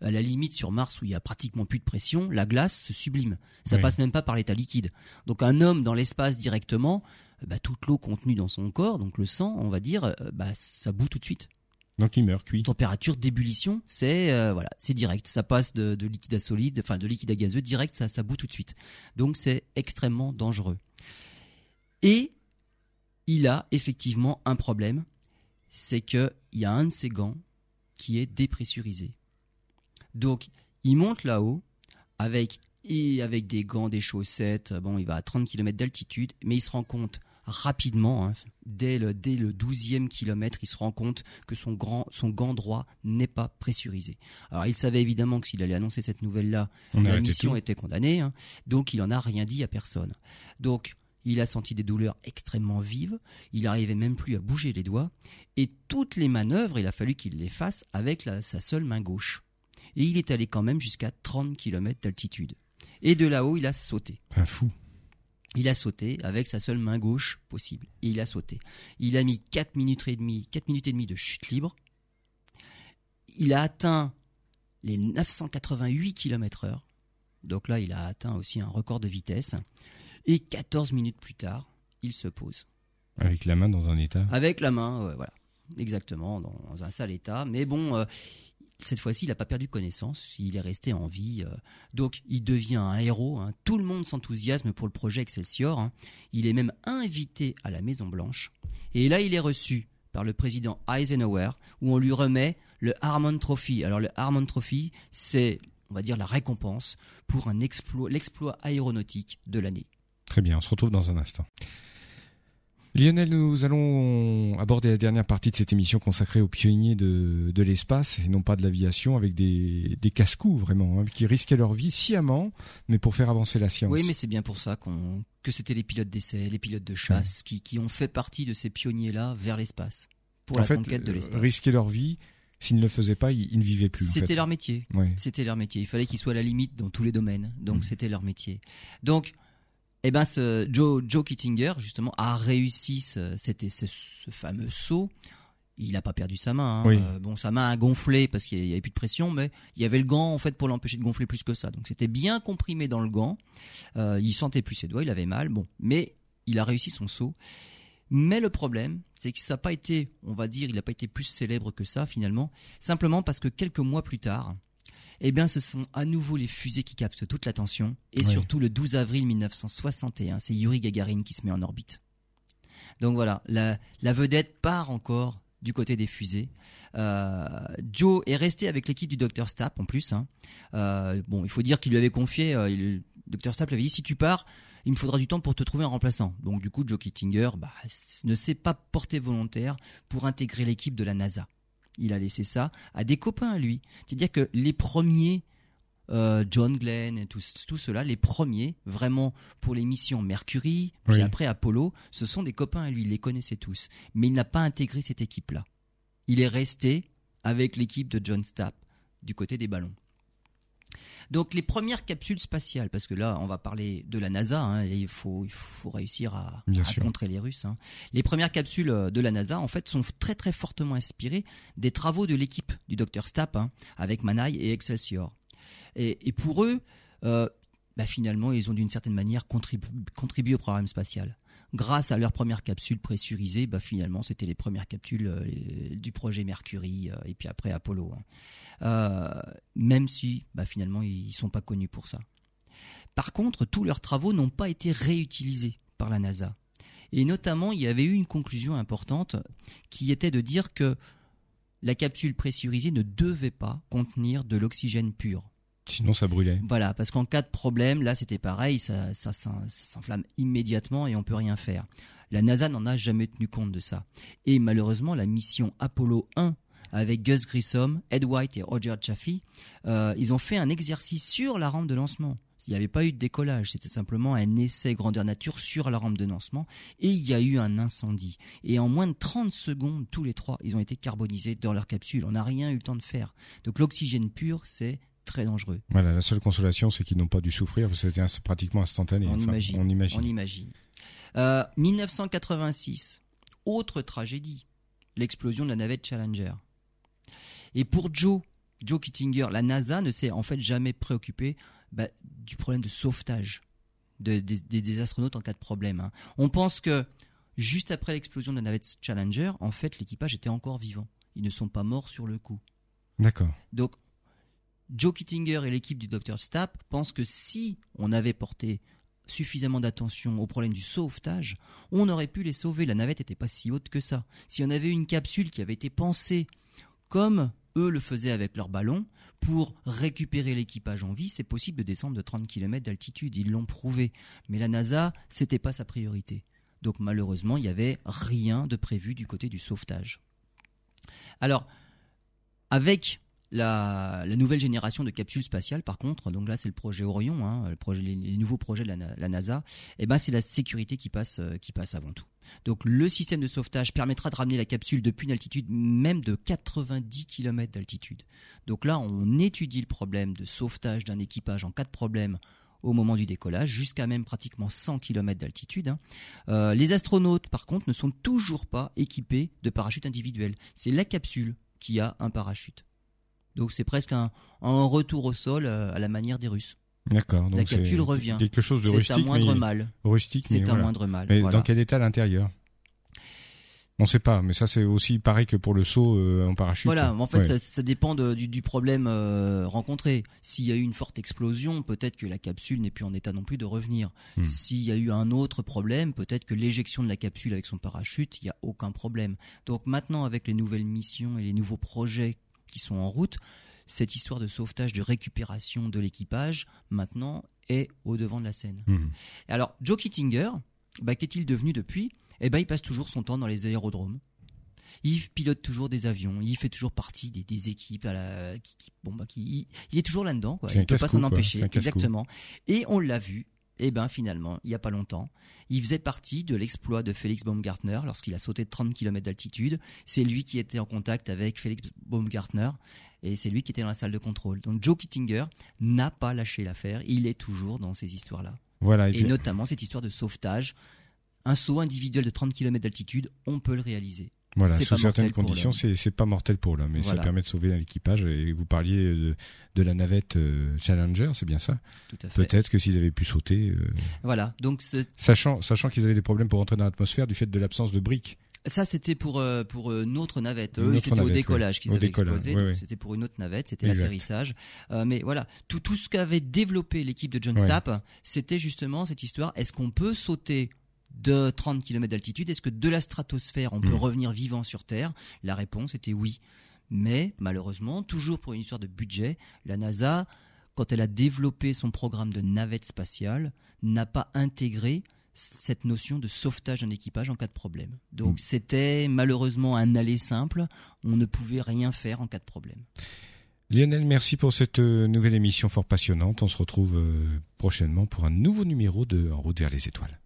À la limite, sur Mars, où il y a pratiquement plus de pression, la glace se sublime. Ça Oui. passe même pas par l'état liquide. Donc un homme dans l'espace directement, euh, bah, toute l'eau contenue dans son corps, donc le sang, on va dire, bah, ça bout tout de suite. Donc il meurt cuit. Température d'ébullition, c'est euh, voilà, c'est direct. Ça passe de, de liquide à solide, enfin de liquide à gazeux, direct, ça, ça bout tout de suite. Donc c'est extrêmement dangereux. Et il a effectivement un problème, c'est que il y a un de ses gants qui est dépressurisé. Donc il monte là-haut avec et avec des gants, des chaussettes. Bon, il va à 30 km d'altitude, mais il se rend compte rapidement, hein, dès le dès le 12e kilomètre, il se rend compte que son grand son gant droit n'est pas pressurisé. Alors il savait évidemment que s'il allait annoncer cette nouvelle-là, la mission tout. était condamnée, hein. donc il en a rien dit à personne. Donc il a senti des douleurs extrêmement vives, il n'arrivait même plus à bouger les doigts, et toutes les manœuvres, il a fallu qu'il les fasse avec la- sa seule main gauche. Et il est allé quand même jusqu'à 30 km d'altitude. Et de là-haut, il a sauté. Un fou. Il a sauté avec sa seule main gauche possible. Et il a sauté. Il a mis 4 minutes et demie, 4 minutes et demie de chute libre. Il a atteint les 988 km heure. Donc là, il a atteint aussi un record de vitesse. Et 14 minutes plus tard, il se pose. Avec la main dans un état. Avec la main, ouais, voilà. Exactement, dans un sale état. Mais bon, euh, cette fois-ci, il n'a pas perdu connaissance. Il est resté en vie. euh. donc, il devient un héros. hein. Tout le monde s'enthousiasme pour le projet Excelsior. hein. Il est même invité à la Maison-Blanche. Et là, il est reçu par le président Eisenhower, où on lui remet le Harmon Trophy. Alors, le Harmon Trophy, c'est, on va dire, la récompense pour un exploit, l'exploit aéronautique de l'année. Très bien, on se retrouve dans un instant. Lionel, nous allons aborder la dernière partie de cette émission consacrée aux pionniers de, de l'espace et non pas de l'aviation avec des, des casse-coups vraiment, hein, qui risquaient leur vie sciemment, mais pour faire avancer la science. Oui, mais c'est bien pour ça qu'on que c'était les pilotes d'essai, les pilotes de chasse qui, qui ont fait partie de ces pionniers-là vers l'espace pour en la fait, conquête de euh, l'espace. risquer leur vie, s'ils ne le faisaient pas, ils, ne vivaient plus. en C'était fait. leur métier. Ouais. C'était leur métier. Il fallait qu'ils soient à la limite dans tous les domaines. Donc Mhm. c'était leur métier. Donc, eh ben, ce Joe, Joe Kittinger, justement, a réussi ce, c'était ce, ce fameux saut. Il n'a pas perdu sa main. hein. Oui. Euh, bon, sa main a gonflé parce qu'il n'y avait plus de pression, mais il y avait le gant en fait pour l'empêcher de gonfler plus que ça. Donc c'était bien comprimé dans le gant. Euh, il sentait plus ses doigts, il avait mal. Bon, mais il a réussi son saut. Mais le problème, c'est que ça n'a pas été, on va dire, il n'a pas été plus célèbre que ça finalement, simplement parce que quelques mois plus tard, eh bien, ce sont à nouveau les fusées qui captent toute l'attention, et Oui. surtout le 12 avril 1961, c'est Yuri Gagarin qui se met en orbite. Donc voilà, la, la vedette part encore du côté des fusées. Euh, Joe est resté avec l'équipe du Dr Stapp en plus. hein. Euh, bon, il faut dire qu'il lui avait confié, euh, il- le Dr Stapp lui avait dit si tu pars, il me faudra du temps pour te trouver un remplaçant. Donc du coup, Joe Kittinger bah, ne s'est pas porté volontaire pour intégrer l'équipe de la NASA. Il a laissé ça à des copains à lui. C'est-à-dire que les premiers, euh, John Glenn et tout, tout cela, les premiers, vraiment pour les missions Mercury, puis Oui. après Apollo, ce sont des copains à lui, il les connaissait tous. Mais il n'a pas intégré cette équipe-là. Il est resté avec l'équipe de John Stapp du côté des ballons. Donc les premières capsules spatiales, parce que là on va parler de la NASA, hein, et il faut, il faut réussir à, contrer les Russes. hein. Les premières capsules euh, de la NASA en fait sont très très fortement inspirées des travaux de l'équipe du Dr Stapp hein, avec Manaï et Excelsior. Et, et pour eux, euh, bah, finalement ils ont d'une certaine manière contribu- contribué au programme spatial. Grâce à leur première capsule pressurisée, bah, finalement c'était les premières capsules euh, du projet Mercury euh, et puis après Apollo. hein. Euh, même si bah, finalement ils sont pas connus pour ça. Par contre, tous leurs travaux n'ont pas été réutilisés par la NASA. Et notamment, il y avait eu une conclusion importante qui était de dire que la capsule pressurisée ne devait pas contenir de l'oxygène pur. Sinon, ça brûlait. Voilà, parce qu'en cas de problème, là c'était pareil, ça, ça, s'en- ça s'enflamme immédiatement et on peut rien faire. La NASA n'en a jamais tenu compte de ça. Et malheureusement, la mission Apollo 1 avec Gus Grissom, Ed White et Roger Chaffee, euh, ils ont fait un exercice sur la rampe de lancement. Il n'y avait pas eu de décollage, c'était simplement un essai grandeur nature sur la rampe de lancement et il y a eu un incendie. Et en moins de 30 secondes, tous les trois, ils ont été carbonisés dans leur capsule. On n'a rien eu le temps de faire. Donc l'oxygène pur, c'est très dangereux. Voilà, la seule consolation, c'est qu'ils n'ont pas dû souffrir parce que c'était pratiquement instantané. On Enfin, imagine. On imagine. On imagine. Euh, 1986, autre tragédie, l'explosion de la navette Challenger. Et pour Joe, Joe Kittinger, la NASA ne s'est en fait jamais préoccupé bah, du problème de sauvetage de- des, des- des astronautes en cas de problème. hein. On pense que juste après l'explosion de la navette Challenger, en fait, l'équipage était encore vivant. Ils ne sont pas morts sur le coup. D'accord. Donc, Joe Kittinger et l'équipe du Dr. Stapp pensent que si on avait porté suffisamment d'attention au problème du sauvetage, on aurait pu les sauver. La navette n'était pas si haute que ça. Si on avait une capsule qui avait été pensée comme eux le faisaient avec leur ballon, pour récupérer l'équipage en vie, c'est possible de descendre de 30 km d'altitude. Ils l'ont prouvé. Mais la NASA, c'était pas sa priorité. Donc malheureusement, il n'y avait rien de prévu du côté du sauvetage. Alors, avec la, nouvelle génération de capsules spatiales, par contre, donc là c'est le projet Orion, hein, les, nouveaux projets de la, Na- la NASA, et ben c'est la sécurité qui passe, euh, qui passe avant tout. Donc le système de sauvetage permettra de ramener la capsule depuis une altitude même de 90 km d'altitude. Donc là, on étudie le problème de sauvetage d'un équipage en cas de problème au moment du décollage, jusqu'à même pratiquement 100 km d'altitude. hein. Euh, les astronautes, par contre, ne sont toujours pas équipés de parachutes individuels. C'est la capsule qui a un parachute. Donc c'est presque un, un retour au sol euh, à la manière des Russes. D'accord. La donc c'est capsule revient. Quelque chose de C'est rustique, un moindre mais mal. rustique, mais C'est un voilà. moindre mal. Mais voilà. dans quel état l'intérieur? On ne sait pas, mais ça c'est aussi pareil que pour le saut euh, en parachute. Voilà, en fait, Ouais. ça, ça dépend de- du, du problème euh, rencontré. S'il y a eu une forte explosion, peut-être que la capsule n'est plus en état non plus de revenir. Hmm. S'il y a eu un autre problème, peut-être que l'éjection de la capsule avec son parachute, il n'y a aucun problème. Donc maintenant, avec les nouvelles missions et les nouveaux projets qui sont en route, cette histoire de sauvetage, de récupération de l'équipage, maintenant, est au devant de la scène. Et Alors, Joe Kittinger, bah, qu'est-il devenu depuis? Eh ben, il passe toujours son temps dans les aérodromes. Il pilote toujours des avions. Il fait toujours partie des, des équipes à la, qui, qui- bon, bah, qui, il, est toujours là-dedans. Quoi. Il peut pas s'en empêcher. Exactement. Et on l'a vu. Et ben finalement, il y a pas longtemps, il faisait partie de l'exploit de Félix Baumgartner lorsqu'il a sauté de 30 km d'altitude. C'est lui qui était en contact avec Félix Baumgartner et c'est lui qui était dans la salle de contrôle. Donc Joe Kittinger n'a pas lâché l'affaire. Il est toujours dans ces histoires-là Voilà. Et notamment cette histoire de sauvetage. Un saut individuel de 30 km d'altitude, on peut le réaliser. Voilà, sous certaines conditions, c'est pas mortel pour l'homme, mais Voilà. ça permet de sauver l'équipage. Et vous parliez de, de la navette euh, Challenger, c'est bien ça? Peut-être que s'ils avaient pu sauter, euh, Voilà. Donc sachant, sachant qu'ils avaient des problèmes pour entrer dans l'atmosphère du fait de l'absence de briques. ça, c'était pour euh, pour euh, une autre navette. Eux, c'était au décollage ouais. qu'ils avaient décollage, explosé. ouais, donc ouais. C'était pour une autre navette. C'était l'atterrissage. Euh, mais voilà, tout tout ce qu'avait développé l'équipe de John. Stapp, c'était justement cette histoire. Est-ce qu'on peut sauter de 30 km d'altitude Est-ce que de la stratosphère, on peut Mm. revenir vivant sur Terre? La réponse était oui. Mais malheureusement, toujours pour une histoire de budget, la NASA, quand elle a développé son programme de navette spatiale, n'a pas intégré cette notion de sauvetage d'un équipage en cas de problème. Donc Mm. c'était malheureusement un aller simple, on ne pouvait rien faire en cas de problème. Lionel, merci pour cette euh, nouvelle émission fort passionnante. On se retrouve euh, prochainement pour un nouveau numéro de En route vers les étoiles.